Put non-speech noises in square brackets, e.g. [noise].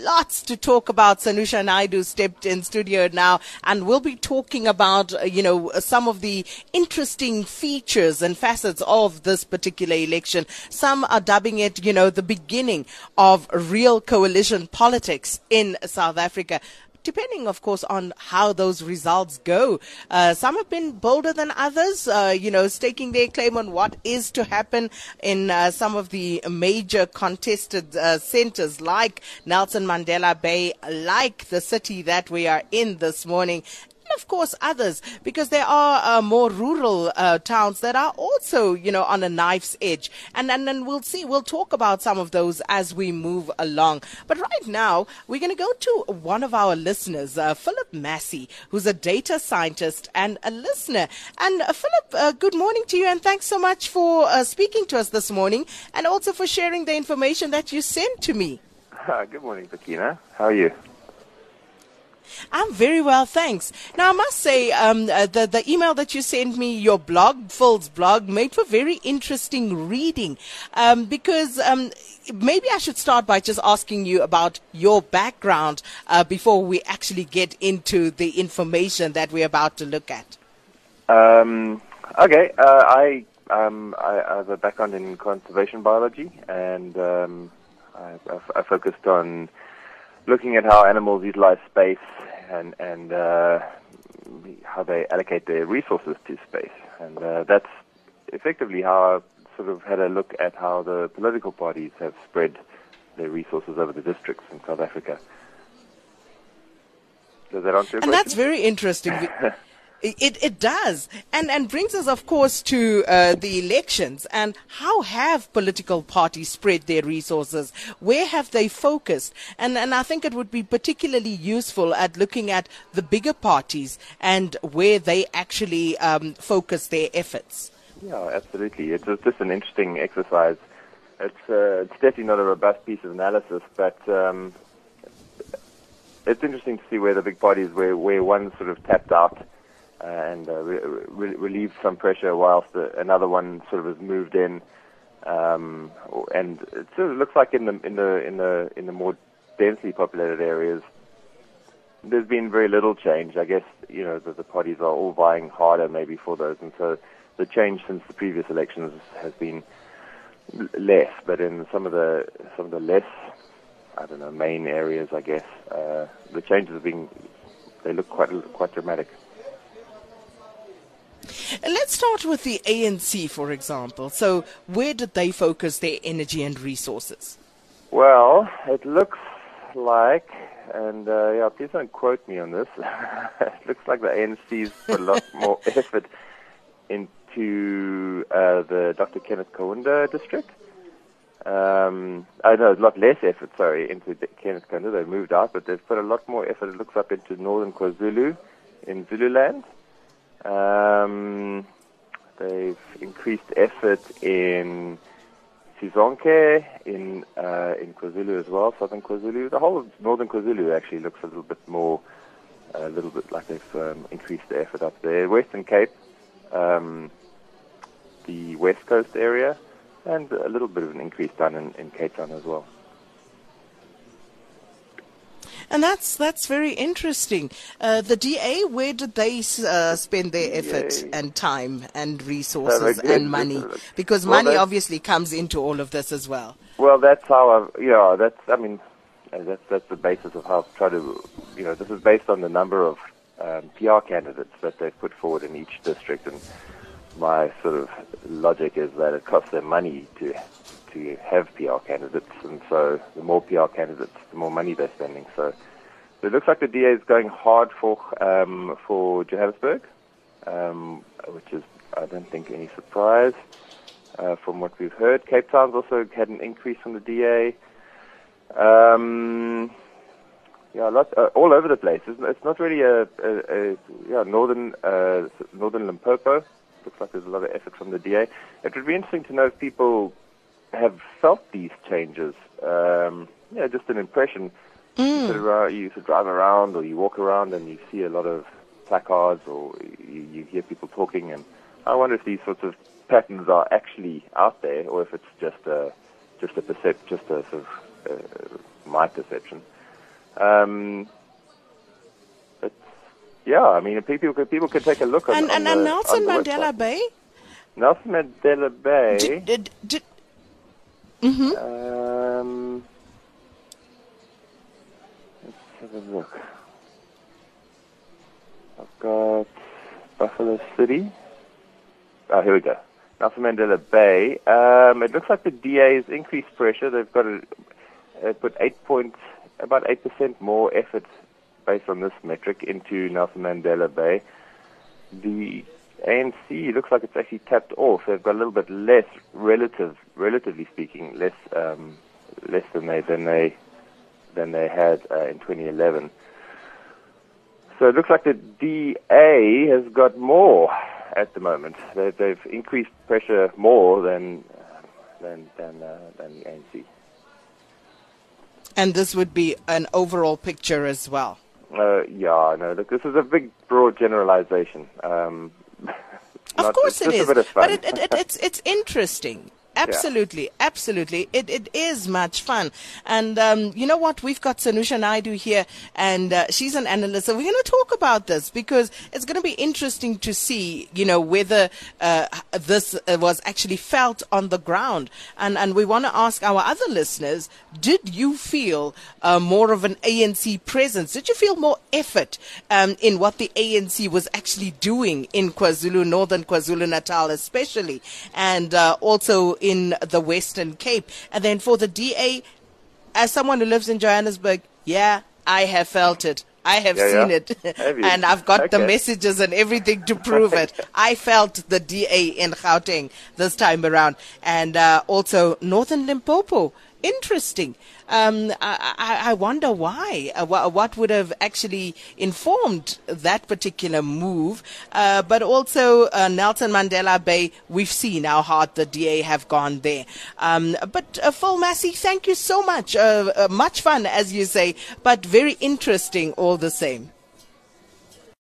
lots to talk about. Sanusha Naidu stepped in studio now, and we'll be talking about, uh, you know, some of the interesting features and facets of this particular election. Some are dubbing it, you know, the beginning of real coalition politics in South Africa depending, of course, on how those results go. Uh, some have been bolder than others, uh, you know, staking their claim on what is to happen in uh, some of the major contested uh, centers like Nelson Mandela Bay, like the city that we are in this morning of course others because there are uh, more rural uh, towns that are also you know on a knife's edge. And and then we'll see we'll talk about some of those as we move along. But right now we're going to go to one of our listeners uh, Phillip Massie who's a data scientist and a listener. And uh, Phillip uh, good morning to you and thanks so much for uh, speaking to us this morning and also for sharing the information that you sent to me. [laughs] Good morning Sakina how are you I'm very well, thanks. Now, I must say, um, uh, the, the email that you sent me, your blog, Phil's blog, made for very interesting reading um, because um, maybe I should start by just asking you about your background uh, before we actually get into the information that we're about to look at. Um, okay, uh, I, um, I, have a background in conservation biology and um, I, I focused on looking at how animals utilize space and and uh, how they allocate their resources to space, and uh, that's effectively how I sort of had a look at how the political parties have spread their resources over the districts in South Africa. Does that answer your and question? that's very interesting. [laughs] It, it does. And, and brings us, of course, to uh, the elections. And how have political parties spread their resources? Where have they focused? And, and I think it would be particularly useful at looking at the bigger parties and where they actually um, focus their efforts. Yeah, absolutely. It's just an interesting exercise. It's, uh, it's definitely not a robust piece of analysis, but um, it's interesting to see where the big parties, where, where one sort of tapped out and uh, re- re- some pressure whilst the, another one sort of has moved in. Um, and it sort of looks like in the in the in the in the more densely populated areas, there's been very little change. I guess you know the, the parties are all vying harder maybe for those, and so the change since the previous elections has been less. But in some of the some of the less I don't know main areas, I guess uh, the changes have been they look quite quite dramatic. Let's start with the ANC, for example. So, where did they focus their energy and resources? Well, it looks like, and uh, yeah, please don't quote me on this. [laughs] it looks like the ANC's put a lot [laughs] more effort into uh, the Dr. Kenneth Kaunda district. Um, I know a lot less effort, sorry, into Kenneth Kaunda. They moved out, but they've put a lot more effort. It looks up into northern KwaZulu in Zululand. Um, they've increased effort in Sisonke, in uh, in KwaZulu as well, southern KwaZulu. The whole of northern KwaZulu actually looks a little bit more, a little bit like they've um, increased the effort up there. Western Cape, um, the West Coast area, and a little bit of an increase done in, in Cape Town as well. And that's that's very interesting. Uh, the DA, where did they uh, spend their effort and time and resources and money? Because well, money obviously comes into all of this as well. Well, that's how I, yeah, that's I mean, uh, that's that's the basis of how I've tried to, you know, this is based on the number of um, PR candidates that they've put forward in each district, and my sort of logic is that it costs them money to to have PR candidates, and so the more PR candidates, the more money they're spending. So, so it looks like the DA is going hard for um, for Johannesburg, um, which is I don't think any surprise uh, from what we've heard. Cape Town's also had an increase from the DA. Um, yeah, a lot, uh, all over the place. It's, it's not really a, a, a yeah northern uh, northern Limpopo. Looks like there's a lot of effort from the DA. It would be interesting to know if people have felt these changes. Um, yeah, just an impression. Mm. You, sort of, you sort of drive around or you walk around and you see a lot of placards or you, you hear people talking, and I wonder if these sorts of patterns are actually out there or if it's just a just a percep- just a sort of uh, my perception. Um, it's, yeah, I mean, people could, people could take a look on, And, on and, the, and Nelson on Mandela website. Bay? Nelson Mandela Bay. Did, did, did, Um, let's have a look. I've got Buffalo City. Oh, here we go. Nelson Mandela Bay. Um, it looks like the DA's increased pressure. They've got a, uh, put eight point, about eight percent more effort based on this metric into Nelson Mandela Bay. The ANC looks like it's actually tapped off. They've got a little bit less relative, relatively speaking, less um, less than they than they than they had uh, in 2011. So it looks like the DA has got more at the moment. They, they've increased pressure more than than than, uh, than the ANC. and this would be an overall picture as well. Uh, yeah, no. Look, this is a big, broad generalization. Um, Of course it just a bit of fun. but it, it, it, it's it's interesting. Absolutely, absolutely. It it is much fun, and um, you know what? We've got Sanusha Naidu here, and uh, she's an analyst. So we're going to talk about this because it's going to be interesting to see, you know, whether uh, this uh, was actually felt on the ground, and and we want to ask our other listeners: Did you feel uh, more of an ANC presence? Did you feel more effort um, in what the ANC was actually doing in KwaZulu, Northern KwaZulu Natal, especially, and uh, also in the Western Cape? And then for the DA, as someone who lives in Johannesburg, yeah, I have felt it. I have Yeah, seen yeah. it. [laughs] Have [laughs] and I've got the messages and everything to prove it. [laughs] I felt the DA in Gauteng this time around. And uh, also Northern Limpopo. Interesting. Um, I, I, wonder why. Uh, what would have actually informed that particular move? Uh, but also uh, Nelson Mandela Bay. We've seen how hard the DA have gone there. Um, but uh, Phil Massie, thank you so much. Uh, uh, much fun, as you say, but very interesting all the same.